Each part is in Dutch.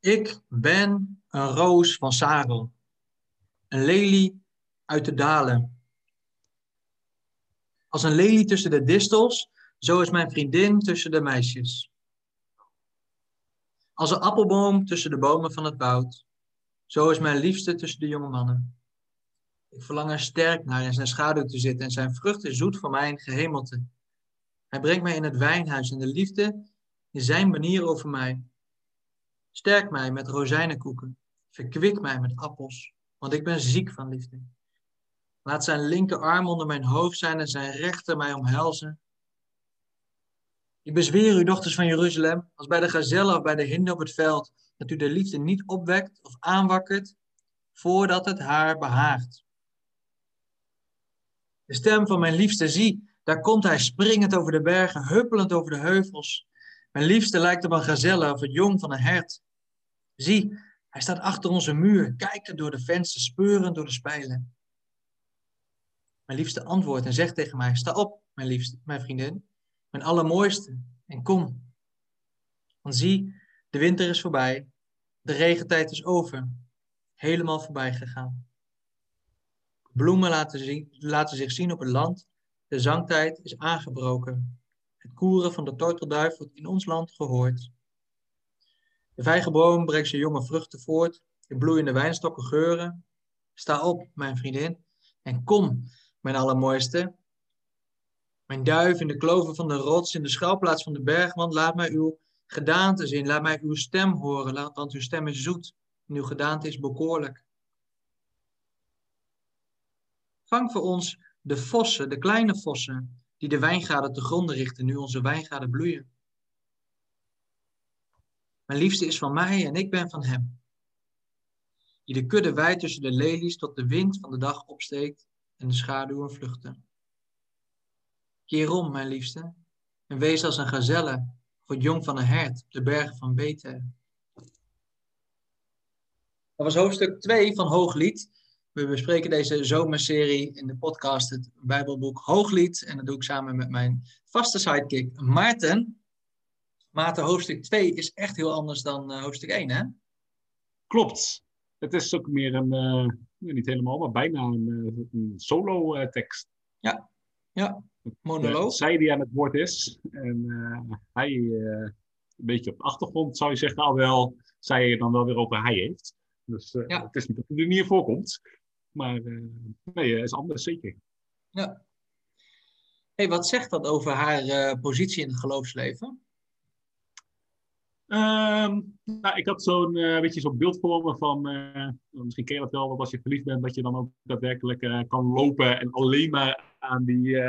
Ik ben een roos van Sarel, een lelie uit de dalen. Als een lelie tussen de distels, zo is mijn vriendin tussen de meisjes. Als een appelboom tussen de bomen van het woud, zo is mijn liefste tussen de jonge mannen. Ik verlang er sterk naar in zijn schaduw te zitten en zijn vruchten zoet voor mijn gehemelte. Hij brengt mij in het wijnhuis en de liefde is zijn manier over mij. Sterk mij met rozijnenkoeken, verkwik mij met appels, want ik ben ziek van liefde. Laat zijn linkerarm onder mijn hoofd zijn en zijn rechter mij omhelzen. Ik bezweer u, dochters van Jeruzalem, als bij de gazelle of bij de hinde op het veld, dat u de liefde niet opwekt of aanwakkert, voordat het haar behaagt. De stem van mijn liefste, zie, daar komt hij springend over de bergen, huppelend over de heuvels. Mijn liefste lijkt op een gazelle of het jong van een hert. Zie, hij staat achter onze muur, kijkend door de vensters, speurend door de spijlen. Mijn liefste antwoordt en zegt tegen mij: Sta op, mijn liefste, mijn vriendin, mijn allermooiste, en kom. Want zie, de winter is voorbij, de regentijd is over, helemaal voorbij gegaan. Bloemen laten, zien, laten zich zien op het land, de zangtijd is aangebroken. Het koeren van de tortelduif wordt in ons land gehoord. De vijgenboom brengt zijn jonge vruchten voort, de bloeiende wijnstokken geuren. Sta op, mijn vriendin, en kom, mijn allermooiste. Mijn duif in de kloven van de rots, in de schuilplaats van de bergwand, laat mij uw gedaante zien, laat mij uw stem horen, want uw stem is zoet en uw gedaante is bekoorlijk. Vang voor ons de vossen, de kleine vossen, die de wijngaarden te gronden richten, nu onze wijngaarden bloeien. Mijn liefste is van mij en ik ben van hem. Die de kudde wijdt tussen de lelies tot de wind van de dag opsteekt en de schaduwen vluchten. Keer om, mijn liefste, en wees als een gazelle het jong van een hert op de bergen van Bethel. Dat was hoofdstuk 2 van Hooglied. We bespreken deze zomerserie in de podcast, het Bijbelboek Hooglied. En dat doe ik samen met mijn vaste sidekick Maarten. Maarten, hoofdstuk 2 is echt heel anders dan uh, hoofdstuk 1, hè? Klopt. Het is ook meer een, uh, niet helemaal, maar bijna een, uh, een solo-tekst. ja, ja, monoloog. zij die aan het woord is. En hij een beetje op de achtergrond zou je zeggen, al wel, zij dan wel weer over hij heeft. Dus ja. het is niet dat hij er niet voorkomt. Maar nee, is anders zeker. Ja. Hey, wat zegt dat over haar positie in het geloofsleven? Um, nou, ik had zo'n uh, beetje zo'n beeld voor me van, misschien ken je dat wel, dat als je verliefd bent, dat je dan ook daadwerkelijk kan lopen en alleen maar aan die,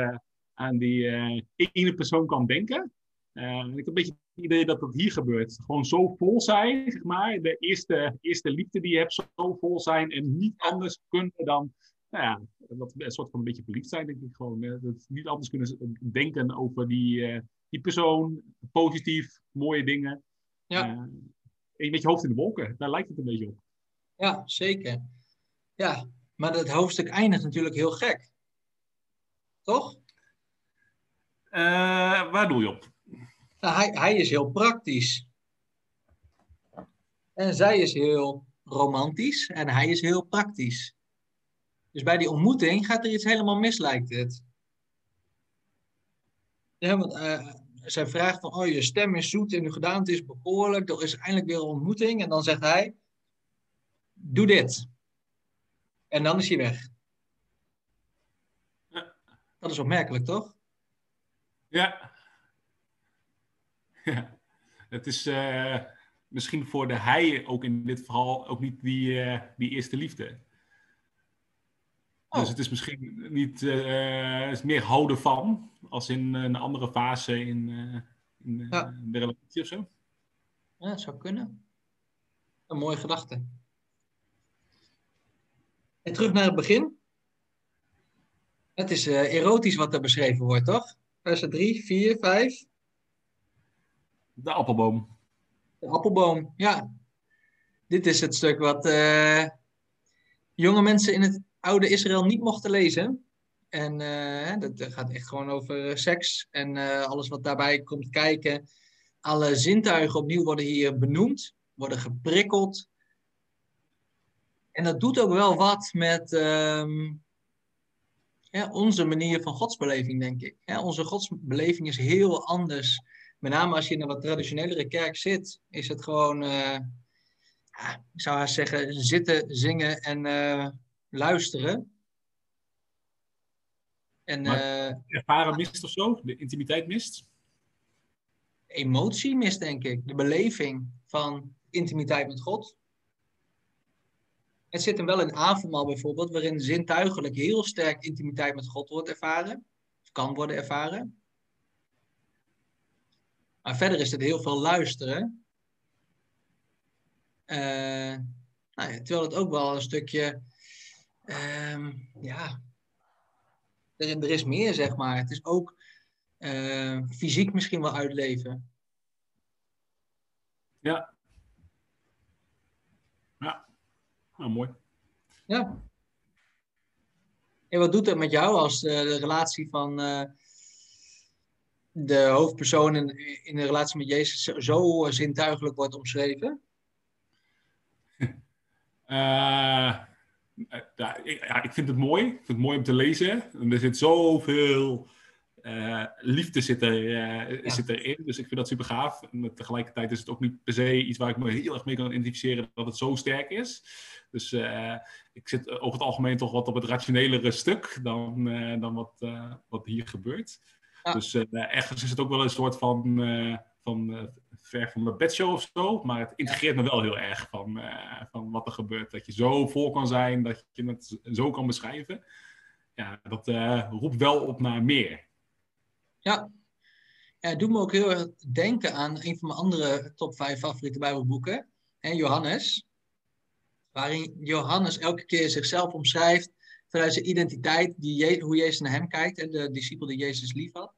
aan die ene persoon kan denken. ik heb een beetje het idee dat dat hier gebeurt. Gewoon zo vol zijn, zeg maar. De eerste, eerste liefde die je hebt, zo vol zijn en niet anders kunnen dan, nou ja, wat, een soort van een beetje verliefd zijn, denk ik gewoon. Dat niet anders kunnen denken over die, uh, die persoon, positief, mooie dingen. Ja. Met je hoofd in de wolken, daar lijkt het een beetje op. Ja, zeker. Ja, maar dat hoofdstuk eindigt natuurlijk heel gek. Toch? Uh, waar doe je op? Nou, hij, hij is heel praktisch. En zij is heel romantisch en hij is heel praktisch. Dus bij die ontmoeting gaat er iets helemaal mis, lijkt het. Ja, want uh, zij vraagt van, oh, je stem is zoet en je gedaante is bekoorlijk. Er is eindelijk weer een ontmoeting. En dan zegt hij, doe dit. En dan is hij weg. Ja. Dat is opmerkelijk, toch? Ja. Ja, het is uh, misschien voor de hij ook in dit verhaal ook niet die, uh, die eerste liefde. Oh. Dus het is misschien niet, uh, is meer houden van, als in een andere fase in, in ja. de relatie of zo. Ja, dat zou kunnen. Een mooie gedachte. En terug naar het begin. Het is erotisch wat er beschreven wordt, toch? Versen 3, 4, 5. De appelboom. De appelboom, ja. Dit is het stuk wat uh, jonge mensen in het oude Israël niet mochten lezen. En uh, dat gaat echt gewoon over seks en uh, alles wat daarbij komt kijken. Alle zintuigen opnieuw worden hier benoemd. worden geprikkeld. En dat doet ook wel wat met ehm, onze manier van godsbeleving, denk ik. onze godsbeleving is heel anders. Met name als je in een wat traditionelere kerk zit, is het gewoon, ja, ik zou haast zeggen, zitten, zingen en luisteren. En, uh, ervaren mist of zo? De intimiteit mist? Emotie mist, denk ik. De beleving van intimiteit met God. Het zit hem wel in avondmaal bijvoorbeeld, waarin zintuigelijk heel sterk intimiteit met God wordt ervaren. Of kan worden ervaren. Maar verder is het heel veel luisteren. Uh, nou ja, terwijl het ook wel een stukje, uh, ja, er, er, is meer zeg maar. Het is ook uh, fysiek misschien wel uitleven. Ja. Ja, nou, mooi. Ja. En wat doet dat met jou als de, de relatie van uh, de hoofdpersoon in, in de relatie met Jezus zo, zo zintuigelijk wordt omschreven? Uh, ja, ik, ja, ik vind het mooi. Ik vind het mooi om te lezen. En er zit zoveel uh, liefde zit, er, uh, ja. zit erin. Dus ik vind dat super gaaf. En tegelijkertijd is het ook niet per se iets waar ik me heel erg mee kan identificeren dat het zo sterk is. Dus uh, ik zit over het algemeen toch wat op het rationelere stuk dan, dan wat, wat hier gebeurt. Ja. Dus ergens is het ook wel een soort van, van ver van mijn bedshow of zo. Maar het integreert me wel heel erg van, van wat er gebeurt. Dat je zo vol kan zijn, dat je het zo kan beschrijven. Ja, dat roept wel op naar meer. Ja. ja, het doet me ook heel erg denken aan een van mijn andere top 5 favoriete Bijbelboeken, en Johannes. Waarin Johannes elke keer zichzelf omschrijft vanuit zijn identiteit, die hoe Jezus naar hem kijkt en de discipel die Jezus lief had.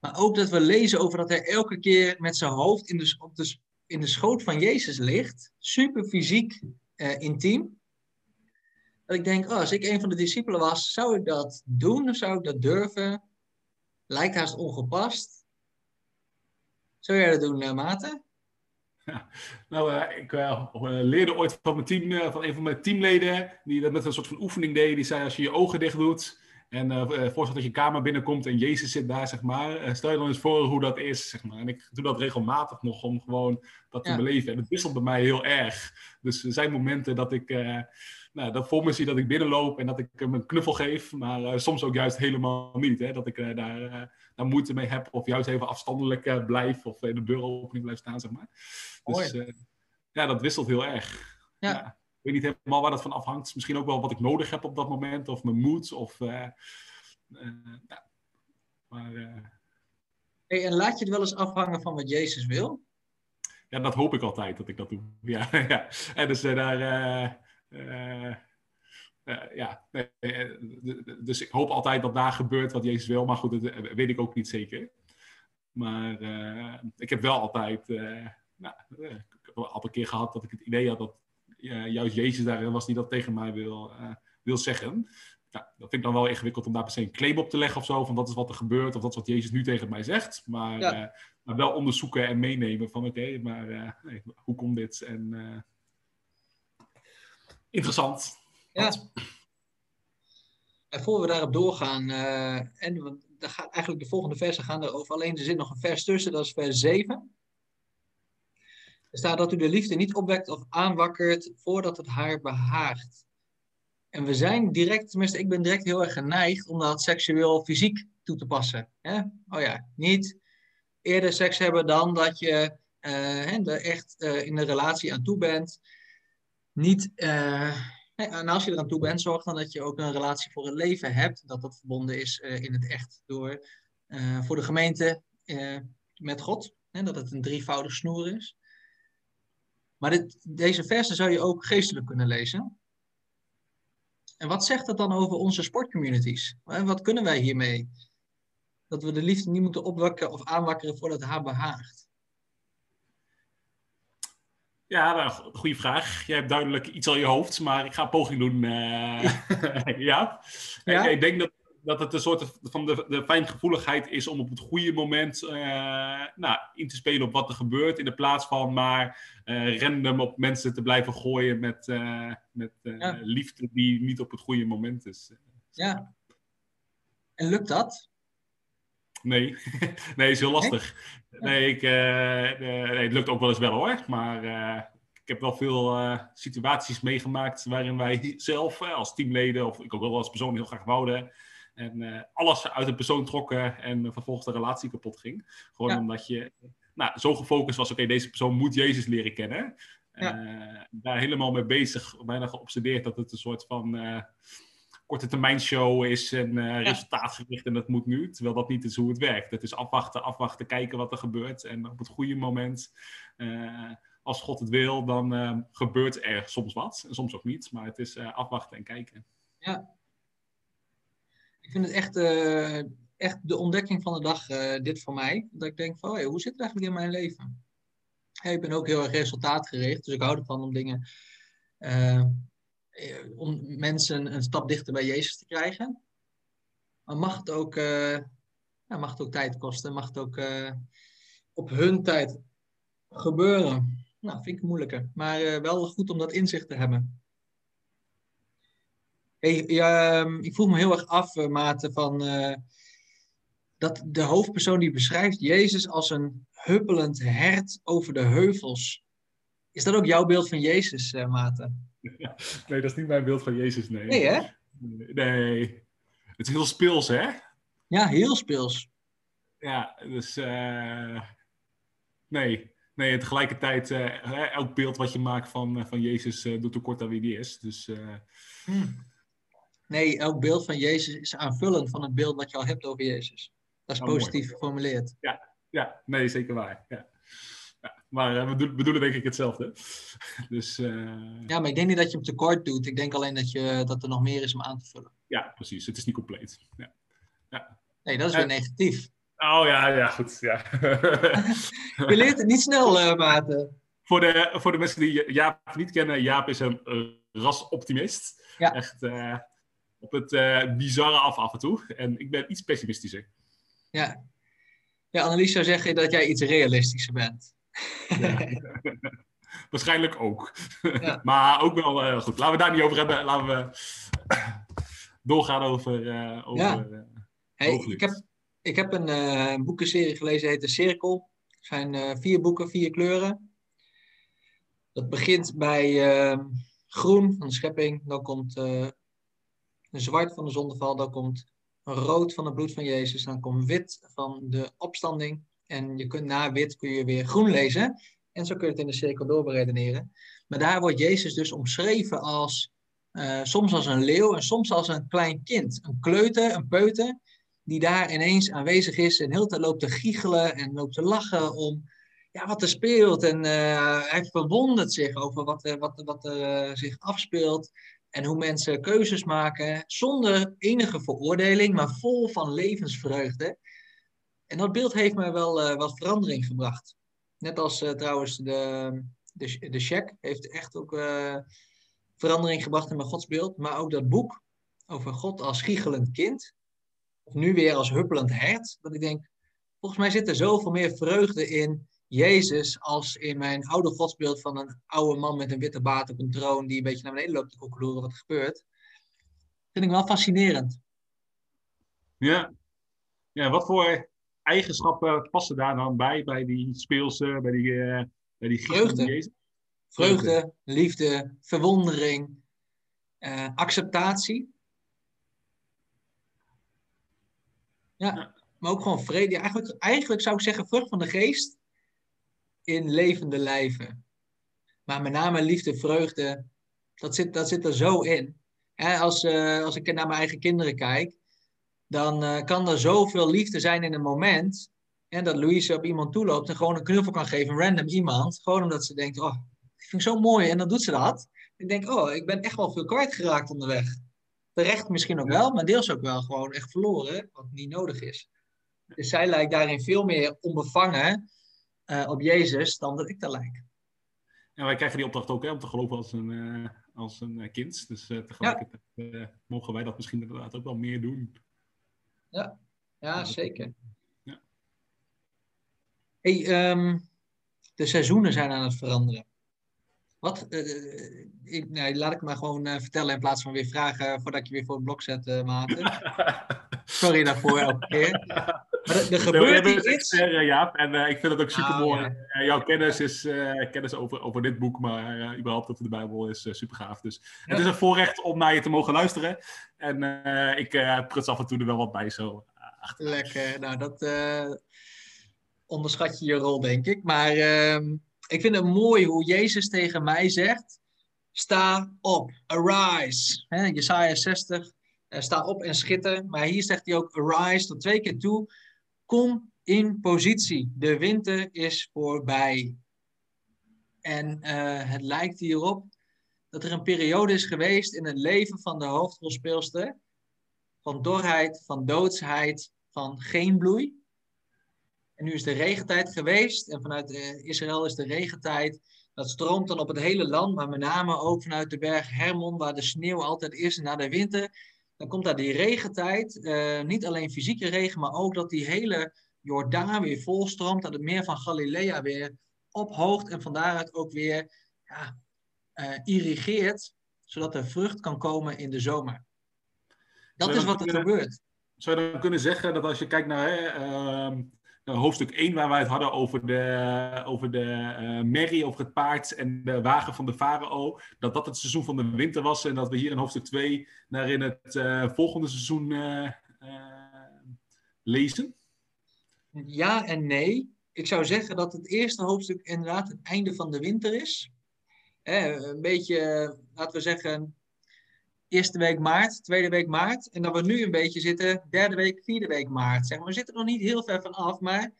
Maar ook dat we lezen over dat hij elke keer met zijn hoofd in de, op de, in de schoot van Jezus ligt. Super fysiek, eh, intiem. Dat ik denk, oh, als ik een van de discipelen was, zou ik dat doen? Of zou ik dat durven? Lijkt haast ongepast. Zou jij dat doen, uh, nou, uh, ik leerde ooit van, mijn team, van een van mijn teamleden, die dat met een soort van oefening deed. Die zei, als je je ogen dicht doet en uh, voorstel dat je kamer binnenkomt en Jezus zit daar, zeg maar. stel je dan eens voor hoe dat is, zeg maar. En ik doe dat regelmatig nog om gewoon dat te ja. beleven. En het wisselt bij mij heel erg. Dus er zijn momenten dat ik nou, dat voor me zie dat ik binnenloop en dat ik hem een knuffel geef. Maar soms ook juist helemaal niet. Hè? Dat ik daar, daar, moeite mee heb of juist even afstandelijk blijf of in de deuropening blijf staan, zeg maar. Dus ja, dat wisselt heel erg. Ja. ja. Ik weet niet helemaal waar dat van afhangt. Misschien ook wel wat ik nodig heb op dat moment of mijn moed. Of, ja. maar, hey, en laat je het wel eens afhangen van wat Jezus wil? Ja, dat hoop ik altijd dat ik dat doe. Ja, ja. En dus daar uh, uh, ja, dus ik hoop altijd dat daar gebeurt wat Jezus wil, maar goed, dat weet ik ook niet zeker. Maar uh, ik heb wel altijd, nou, ik heb wel een keer gehad dat ik het idee had dat juist Jezus daarin was die dat tegen mij wil, wil zeggen. Ja, dat vind ik dan wel ingewikkeld om daar per se een claim op te leggen of zo, van dat is wat er gebeurt of dat is wat Jezus nu tegen mij zegt. Maar, ja. maar wel onderzoeken en meenemen van oké, okay, maar hoe komt dit en interessant. Ja. En voor we daarop doorgaan, en dan gaat eigenlijk de volgende versen gaan erover. Alleen er zit nog een vers tussen, dat is vers 7. Er staat dat u de liefde niet opwekt of aanwakkert voordat het haar behaagt. En we zijn direct, tenminste ik ben direct heel erg geneigd om dat seksueel fysiek toe te passen. Hè? Oh ja, niet eerder seks hebben dan dat je uh, er echt uh, in een relatie aan toe bent niet. Uh, en als je er aan toe bent, zorg dan dat je ook een relatie voor het leven hebt. Dat dat verbonden is in het echt door voor de gemeente met God. Hè, dat het een drievoudig snoer is. Maar dit, deze versen zou je ook geestelijk kunnen lezen. En wat zegt dat dan over onze sportcommunities? Wat kunnen wij hiermee? Dat we de liefde niet moeten opwekken of aanwakkeren voordat het haar behaagt. Ja, nou, goede vraag. Jij hebt duidelijk iets al in je hoofd, maar ik ga een poging doen. Uh, ja. ja. Ik, ik, denk dat, dat het een soort van de, de fijngevoeligheid is om op het goede moment uh, nou, in te spelen op wat er gebeurt. In de plaats van maar uh, random op mensen te blijven gooien met, uh, met liefde die niet op het goede moment is. Ja. En lukt dat? Nee, nee, is heel lastig. Nee, ik, nee, het lukt ook wel eens wel hoor. Maar ik heb wel veel situaties meegemaakt waarin wij zelf als teamleden, of ik ook wel als persoon heel graag wouden, en uh, alles uit een persoon trokken en vervolgens de relatie kapot ging. Gewoon omdat je nou, zo gefocust was, oké, deze persoon moet Jezus leren kennen. Uh, daar helemaal mee bezig, bijna geobsedeerd dat het een soort van uh, korte termijn show is en ja. resultaatgericht en dat moet nu. Terwijl dat niet is hoe het werkt. Het is afwachten, afwachten, kijken wat er gebeurt. En op het goede moment, als God het wil, dan gebeurt er soms wat. En soms ook niet, maar het is afwachten en kijken. Ja, ik vind het echt, uh, echt de ontdekking van de dag, uh, dit voor mij. Dat ik denk van, hey, hoe zit het eigenlijk in mijn leven? Ik ben ook heel erg resultaatgericht, dus ik hou ervan om dingen, uh, om mensen een stap dichter bij Jezus te krijgen. Maar mag het ook, ja, mag het ook tijd kosten? Mag het ook op hun tijd gebeuren? Nou, vind ik moeilijker. Maar wel goed om dat inzicht te hebben. Hey, ja, ehm, ik vroeg me heel erg af, uh, Maarten, van uh, dat de hoofdpersoon die beschrijft Jezus als een huppelend hert over de heuvels. Is dat ook jouw beeld van Jezus, uh, Maarten? nee, dat is niet mijn beeld van Jezus, nee. Nee, hè? Nee. Het is heel speels, hè? Ja, heel speels. Ja, dus nee. Nee, tegelijkertijd, elk beeld wat je maakt van, van Jezus doet tekort aan wie die is. Dus hmm. Nee, elk beeld van Jezus is aanvullend van het beeld wat je al hebt over Jezus. Dat is oh, positief geformuleerd. Ja, ja, nee, zeker waar. Ja. ja maar uh, we, bedoelen denk ik hetzelfde. dus, uh... Ja, maar ik denk niet dat je hem tekort doet. Ik denk alleen dat, je, dat er nog meer is om aan te vullen. Ja, precies. Het is niet compleet. Ja. Ja. Nee, dat is weer negatief. Oh ja, ja, goed. Ja. je leert het niet snel, uh, Maarten. Voor de, voor de mensen die Jaap niet kennen, Jaap is een rasoptimist. Ja. Echt, op het uh, bizarre af af en toe. En ik ben iets pessimistischer. Ja. Ja, Annelies zou zeggen dat jij iets realistischer bent. Ja. Waarschijnlijk ook. Ja. maar ook wel uh, goed. Laten we daar niet over hebben. Laten we doorgaan over. Uh, over ja. hey, ik, heb, ik heb een boekenserie gelezen, heet De Cirkel. Het zijn vier boeken, vier kleuren. Dat begint bij groen van de schepping. Dan komt een zwart van de zondeval, dan komt rood van het bloed van Jezus, dan komt wit van de opstanding. En je kunt na wit kun je weer groen lezen. En zo kun je het in de cirkel doorberedeneren. Maar daar wordt Jezus dus omschreven als uh, soms als een leeuw en soms als een klein kind. Een kleuter, een peuter, die daar ineens aanwezig is en heel tijd loopt te giechelen en loopt te lachen om ja, wat er speelt. En uh, hij verwondert zich over wat, er, wat, wat er zich afspeelt. En hoe mensen keuzes maken zonder enige veroordeling, maar vol van levensvreugde. En dat beeld heeft mij wel uh, wat verandering gebracht. Net als uh, trouwens de, de, de check heeft echt ook uh, verandering gebracht in mijn godsbeeld. Maar ook dat boek over God als giechelend kind. Of nu weer als huppelend hert. Dat ik denk, volgens mij zit er zoveel meer vreugde in Jezus als in mijn oude godsbeeld van een oude man met een witte baard op een troon die een beetje naar beneden loopt te koekeloeren wat er gebeurt. Vind ik wel fascinerend. Ja. Ja, wat voor eigenschappen passen daar dan bij, bij die speelse, bij die, uh, bij die Vreugde. Jezus? Vreugde, liefde, verwondering, uh, acceptatie. Ja, ja, maar ook gewoon vrede. Eigenlijk, eigenlijk zou ik zeggen vrucht van de geest in levende lijven. Maar met name liefde, vreugde, dat zit, dat zit er zo in. als, uh, als ik naar mijn eigen kinderen kijk, dan uh, kan er zoveel liefde zijn in een moment. En dat Louise op iemand toeloopt en gewoon een knuffel kan geven, een random iemand. Gewoon omdat ze denkt, oh, ik vind het zo mooi. En dan doet ze dat. Ik denk, oh, ik ben echt wel veel kwijtgeraakt onderweg. Terecht misschien ook wel, maar deels ook wel gewoon echt verloren, wat niet nodig is. Dus zij lijkt daarin veel meer onbevangen uh, op Jezus dan dat ik daar lijk. Ja, wij krijgen die opdracht ook hè, om te geloven als een, uh, als een kind. Dus uh, tegelijkertijd ja. mogen wij dat misschien inderdaad ook wel meer doen. Ja, ja zeker. Ja. Hey, ehm, de seizoenen zijn aan het veranderen. Wat, uh, ik, nee, laat ik maar gewoon uh, vertellen in plaats van weer vragen voordat je weer voor het blok zet, uh, Maarten. Sorry daarvoor elke keer. Maar er, er gebeurt iets. Expert, Jaap, en ik vind het ook super mooi. Ah, ja. jouw kennis is kennis over, over dit boek, maar überhaupt over de Bijbel is super gaaf. Dus ja. het is een voorrecht om naar je te mogen luisteren. En ik pruts af en toe er wel wat bij zo. Lekker. Nou, dat onderschat je je rol, denk ik. Maar ehm, ik vind het mooi hoe Jezus tegen mij zegt: sta op, arise. He, Jesaja 60, uh, sta op en schitter. Maar hier zegt hij ook arise tot twee keer toe. Kom in positie. De winter is voorbij. En uh, het lijkt hierop dat er een periode is geweest in het leven van de hoofdrolspeelster. Van dorheid, van doodsheid, van geen bloei. En nu is de regentijd geweest. En vanuit uh, Israël is de regentijd. Dat stroomt dan op het hele land, maar met name ook vanuit de berg Hermon, waar de sneeuw altijd is na de winter. Dan komt daar die regentijd. Uh, niet alleen fysieke regen, maar ook dat die hele Jordaan weer volstroomt. Dat het meer van Galilea weer ophoogt. En van daaruit ook weer ja, uh, irrigeert, zodat er vrucht kan komen in de zomer. Dat is wat er gebeurt. Zou je dan kunnen zeggen dat als je kijkt naar. Hè, uh hoofdstuk 1, waar wij het hadden over de, over de uh, merrie, over het paard en de wagen van de farao. Dat dat het seizoen van de winter was en dat we hier in hoofdstuk 2 naar in het uh, volgende seizoen lezen? Ja en nee. Ik zou zeggen dat het eerste hoofdstuk inderdaad het einde van de winter is. een beetje, laten we zeggen, eerste week maart, tweede week maart. En dat we nu een beetje zitten, derde week, vierde week maart. Zeg maar. We zitten nog niet heel ver van af, maar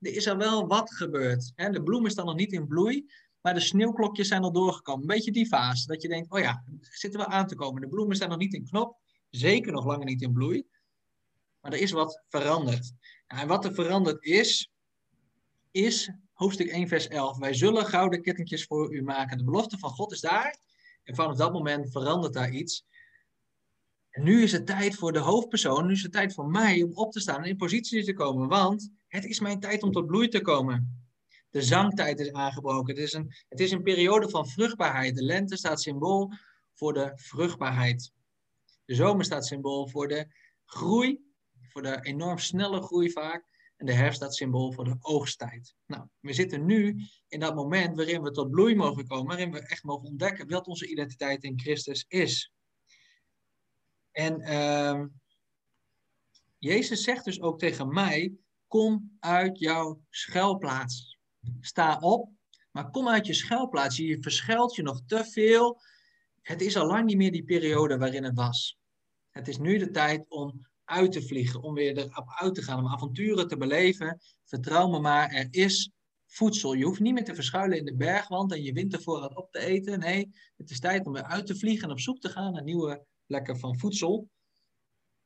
er is al wel wat gebeurd. Hè? De bloem is dan nog niet in bloei, maar de sneeuwklokjes zijn al doorgekomen. Een beetje die fase, dat je denkt, oh ja, zitten we aan te komen. De bloemen zijn nog niet in knop, zeker nog langer niet in bloei. Maar er is wat veranderd. En wat er veranderd is, is hoofdstuk 1, vers 11. Wij zullen gouden kettingjes voor u maken. De belofte van God is daar. En vanaf dat moment verandert daar iets. Nu is het tijd voor de hoofdpersoon, nu is het tijd voor mij om op te staan en in positie te komen, want het is mijn tijd om tot bloei te komen. De zangtijd is aangebroken. Het is een, het is een periode van vruchtbaarheid. De lente staat symbool voor de vruchtbaarheid. De zomer staat symbool voor de groei, voor de enorm snelle groei vaak. En de herfst staat symbool voor de oogsttijd. Nou, we zitten nu in dat moment waarin we tot bloei mogen komen, waarin we echt mogen ontdekken wat onze identiteit in Christus is. En uh, Jezus zegt dus ook tegen mij: kom uit jouw schuilplaats. Sta op, maar kom uit je schuilplaats. Je verschuilt je nog te veel. Het is al lang niet meer die periode waarin het was. Het is nu de tijd om uit te vliegen, om weer erop uit te gaan, om avonturen te beleven. Vertrouw me maar, er is voedsel. Je hoeft niet meer te verschuilen in de bergwand en je wintervoorraad op te eten. Nee, het is tijd om weer uit te vliegen en op zoek te gaan naar nieuwe plekken van voedsel.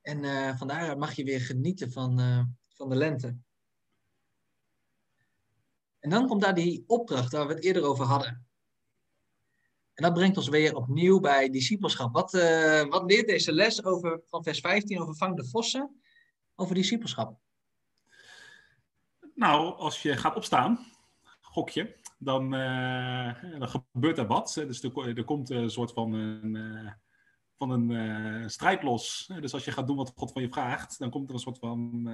En uh, van daaruit mag je weer genieten van, uh, van de lente. En dan komt daar die opdracht waar we het eerder over hadden. En dat brengt ons weer opnieuw bij discipelschap. Wat, uh, wat leert deze les over, van vers 15 over vang de vossen over discipelschap? Nou, als je gaat opstaan, gokje, dan, dan gebeurt er wat. Dus er, er komt een soort van een, van een strijd los. Dus als je gaat doen wat God van je vraagt, dan komt er een soort van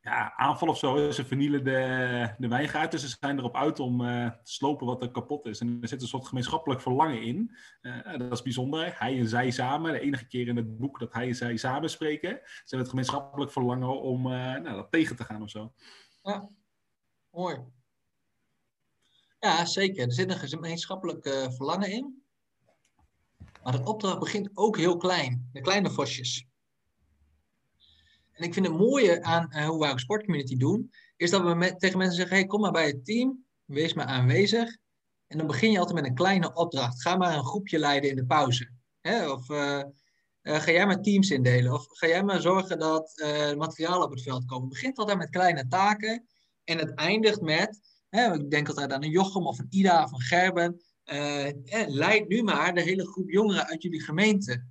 ja, aanval of zo. Ze vernielen de, de wijngaard. Dus ze zijn erop uit om uh, te slopen wat er kapot is. En er zit een soort gemeenschappelijk verlangen in. Dat is bijzonder. Hij en zij samen. De enige keer in het boek dat hij en zij samen spreken. Het gemeenschappelijk verlangen om nou, dat tegen te gaan of zo. Ja, mooi. Ja, zeker. Er zit een gemeenschappelijk verlangen in. Maar de opdracht begint ook heel klein. De kleine vosjes. En ik vind het mooie aan uh, hoe wij ook sportcommunity doen, is dat we tegen mensen zeggen, hey, kom maar bij het team, wees maar aanwezig. En dan begin je altijd met een kleine opdracht. Ga maar een groepje leiden in de pauze. Hè? Of uh, uh, ga jij maar teams indelen. Of ga jij maar zorgen dat materiaal op het veld komen. Het begint altijd met kleine taken. En het eindigt met, hè, ik denk altijd aan een Jochem of een Ida of een Gerben. Eh, leid nu maar de hele groep jongeren uit jullie gemeente.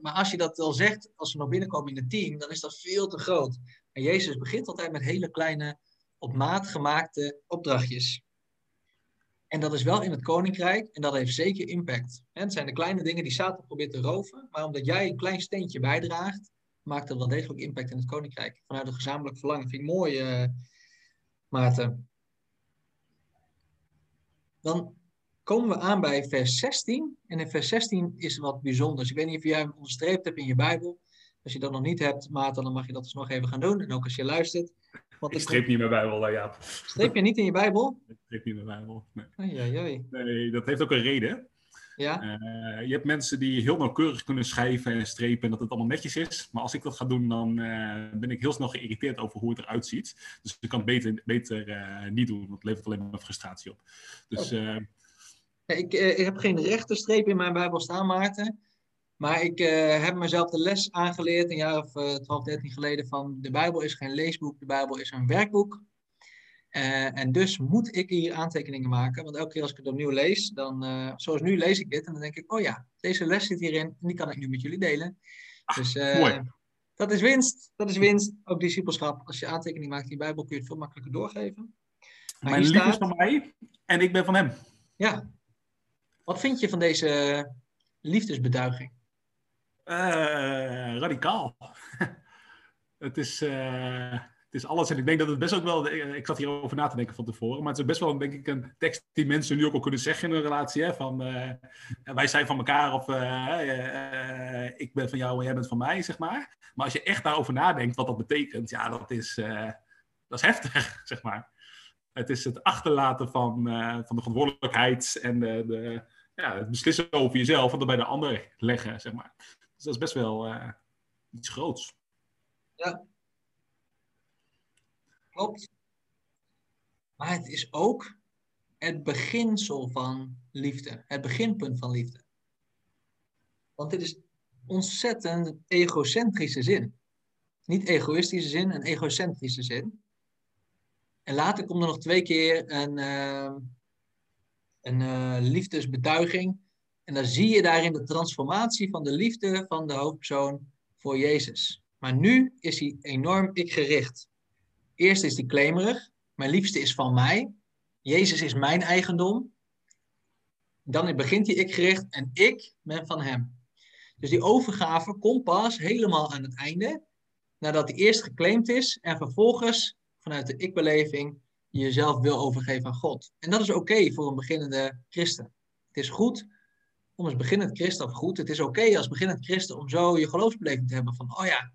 maar als je dat al zegt, als ze nog binnenkomen in het team, dan is dat veel te groot. En Jezus begint altijd met hele kleine, op maat gemaakte opdrachtjes. En dat is wel in het koninkrijk en dat heeft zeker impact. Het zijn de kleine dingen die Satan probeert te roven, maar omdat jij een klein steentje bijdraagt, maakt dat wel degelijk impact in het koninkrijk. Vanuit een gezamenlijk verlangen. Vind ik mooi, uh, Maarten. Dan komen we aan bij vers 16. En in vers 16 is wat bijzonders. Ik weet niet of jij hem onderstreept hebt in je Bijbel. Als je dat nog niet hebt, Maarten, dan mag je dat dus nog even gaan doen. En ook als je luistert. Want ik streep niet mijn Bijbel, ja. Streep je niet in je Bijbel? Ik streep niet mijn Bijbel, nee. Ai, Nee, dat heeft ook een reden. Ja? Uh, je hebt mensen die heel nauwkeurig kunnen schrijven en strepen en dat het allemaal netjes is. Maar als ik dat ga doen, dan uh, ben ik heel snel geïrriteerd over hoe het eruit ziet. Dus ik kan het beter, beter uh, niet doen, want het levert alleen maar frustratie op. Dus, oh. Ik, ik, heb geen rechte streep in mijn Bijbel staan, Maarten. Maar ik heb mezelf de les aangeleerd, een jaar of 12, 13 geleden, van de Bijbel is geen leesboek, de Bijbel is een werkboek. Uh, en dus moet ik hier aantekeningen maken, want elke keer als ik het opnieuw lees, dan, uh, zoals nu lees ik dit en dan denk ik, oh ja, deze les zit hierin en die kan ik nu met jullie delen. Ah, dus uh, mooi. dat is winst, dat is winst. Ook discipelschap, als je aantekeningen maakt in je Bijbel kun je het veel makkelijker doorgeven. Maar Mijn lief is van mij en ik ben van hem. Ja. Wat vind je van deze liefdesbeduiging? radicaal. het is het is alles. En ik denk dat het best ook wel. Ik zat hierover na te denken van tevoren. Maar het is best wel, denk ik, een tekst die mensen nu ook al kunnen zeggen in een relatie. Hè, van uh, wij zijn van elkaar of uh, uh, ik ben van jou en jij bent van mij, zeg maar. Maar als je echt daarover nadenkt wat dat betekent, ja, dat is, dat is heftig, zeg maar. Het is het achterlaten van, van de verantwoordelijkheid en de, de, ja, het beslissen over jezelf en dat bij de ander leggen, zeg maar. Dus dat is best wel iets groots. Ja, Klopt. Maar het is ook het beginsel van liefde. Het beginpunt van liefde. Want dit is ontzettend egocentrische zin. Niet egoïstische zin, een egocentrische zin. En later komt er nog twee keer een, uh, een uh, liefdesbetuiging. En dan zie je daarin de transformatie van de liefde van de hoofdpersoon voor Jezus. Maar nu is hij enorm ik-gericht. Eerst is die claimerig. Mijn liefste is van mij. Jezus is mijn eigendom. Dan begint hij ik gericht en ik ben van hem. Dus die overgave komt pas helemaal aan het einde. Nadat hij eerst geclaimd is en vervolgens vanuit de ik-beleving jezelf wil overgeven aan God. En dat is oké voor een beginnende christen. Het is goed om als beginnend christen, of goed, het is oké als beginnend christen om zo je geloofsbeleving te hebben van, oh ja,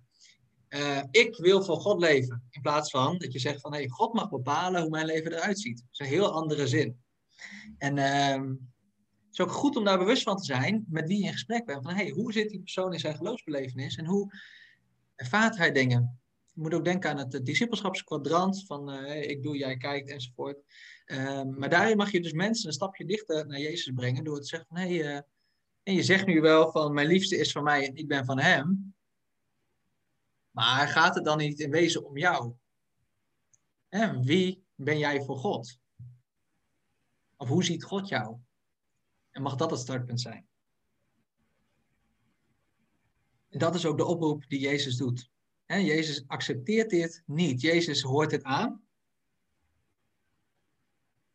uh, ik wil voor God leven. In plaats van dat je zegt van hey, God mag bepalen hoe mijn leven eruit ziet. Dat is een heel andere zin. En uh, het is ook goed om daar bewust van te zijn met wie je in gesprek bent. Van hey, hoe zit die persoon in zijn geloofsbelevenis en hoe ervaart hij dingen? Je moet ook denken aan het discipelschapskwadrant van uh, ik doe, jij kijkt enzovoort. Uh, maar daarin mag je dus mensen een stapje dichter naar Jezus brengen door te zeggen van hé, hey, en je zegt nu wel van mijn liefste is van mij en ik ben van hem. Maar gaat het dan niet in wezen om jou? Wie ben jij voor God? Of hoe ziet God jou? En mag dat het startpunt zijn? En dat is ook de oproep die Jezus doet. Jezus accepteert dit niet. Jezus hoort het aan.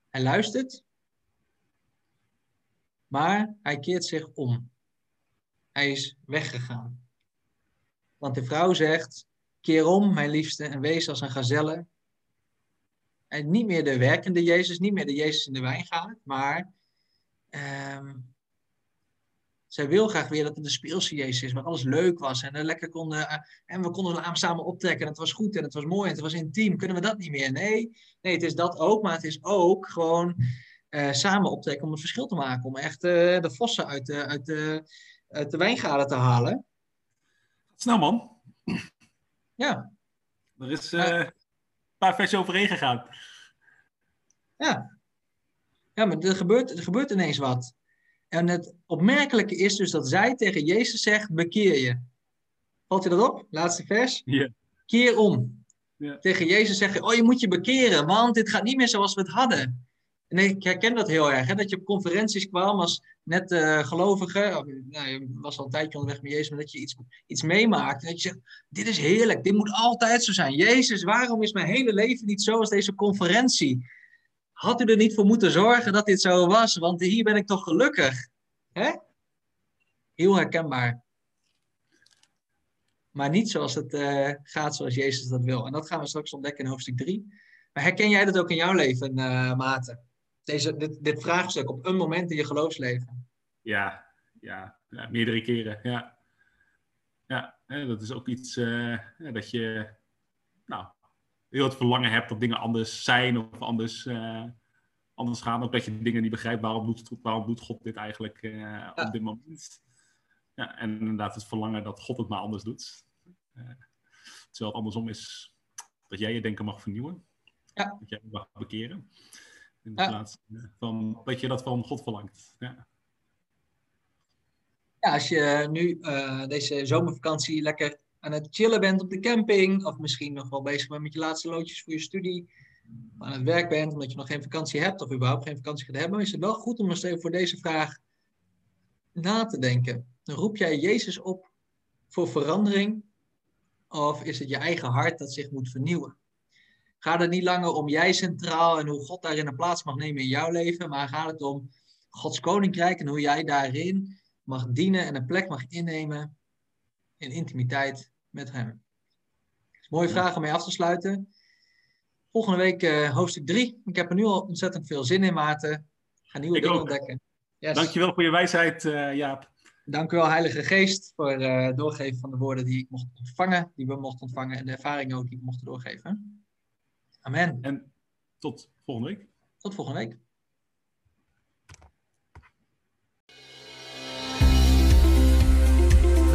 Hij luistert. Maar hij keert zich om. Hij is weggegaan. Want de vrouw zegt, keer om, mijn liefste, en wees als een gazelle. En niet meer de werkende Jezus, niet meer de Jezus in de wijngaard, maar um, zij wil graag weer dat het de speelse Jezus is, waar alles leuk was en, lekker konden, uh, en we konden hem samen optrekken en het was goed en het was mooi en het was intiem. Kunnen we dat niet meer? Nee, nee het is dat ook, maar het is ook gewoon uh, samen optrekken om een verschil te maken, om echt uh, de vossen uit de, uit de, uit de wijngaarden te halen. Snel man. Ja. Er is een paar versies overheen gegaan. Ja. Ja, maar er gebeurt, er gebeurt ineens wat. En het opmerkelijke is dus dat zij tegen Jezus zegt, bekeer je. Valt je dat op? Laatste vers. Ja. Keer om. Tegen Jezus zeg je, oh je moet je bekeren, want dit gaat niet meer zoals we het hadden. Nee, ik herken dat heel erg. Hè? Dat je op conferenties kwam als net uh, gelovige. Nou, je was al een tijdje onderweg met Jezus, maar dat je iets, iets meemaakt. En dat je zegt, dit is heerlijk, dit moet altijd zo zijn. Jezus, waarom is mijn hele leven niet zo als deze conferentie? Had u er niet voor moeten zorgen dat dit zo was? Want hier ben ik toch gelukkig. Hè? Heel herkenbaar. Maar niet zoals het uh, gaat zoals Jezus dat wil. En dat gaan we straks ontdekken in hoofdstuk 3. Maar herken jij dat ook in jouw leven, uh, Maarten? Deze, dit, dit vraagstuk op een moment in je geloofsleven? Ja, ja, ja meerdere keren. Ja. Ja, dat is ook iets uh, dat je nou, heel het verlangen hebt dat dingen anders zijn of anders, uh, anders gaan. Ook dat je dingen niet begrijpt. Waarom doet, waarom doet God dit eigenlijk uh, ja. op dit moment? Ja, en inderdaad het verlangen dat God het maar anders doet. terwijl het andersom is dat jij je denken mag vernieuwen. Ja. Dat jij mag bekeren. In de plaats van dat je dat van God verlangt. Ja. Ja, als je nu uh, deze zomervakantie lekker aan het chillen bent op de camping, of misschien nog wel bezig bent met je laatste loodjes voor je studie, aan het werk bent omdat je nog geen vakantie hebt of überhaupt geen vakantie gaat hebben, is het wel goed om eens even voor deze vraag na te denken. Roep jij Jezus op voor verandering of is het je eigen hart dat zich moet vernieuwen? Gaat het niet langer om jij centraal en hoe God daarin een plaats mag nemen in jouw leven, maar gaat het om Gods koninkrijk en hoe jij daarin mag dienen en een plek mag innemen in intimiteit met Hem. Mooie vraag om mee af te sluiten. Volgende week uh, hoofdstuk 3. Ik heb er nu al ontzettend veel zin in, Maarten. Ga nieuwe ik dingen ook. ontdekken. Yes. Dankjewel voor je wijsheid, uh, Jaap. Dank u wel, Heilige Geest, voor het uh, doorgeven van de woorden die ik mocht ontvangen, die we mochten ontvangen en de ervaringen ook die we mochten doorgeven. Amen. En tot volgende week. Tot volgende week.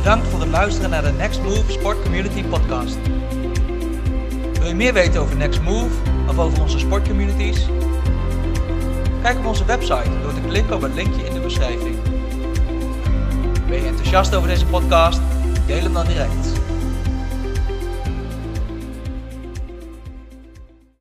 Bedankt voor het luisteren naar de Next Move Sport Community Podcast. Wil je meer weten over Next Move of over onze sportcommunities? Kijk op onze website door te klikken op het linkje in de beschrijving. Ben je enthousiast over deze podcast? Deel hem dan direct.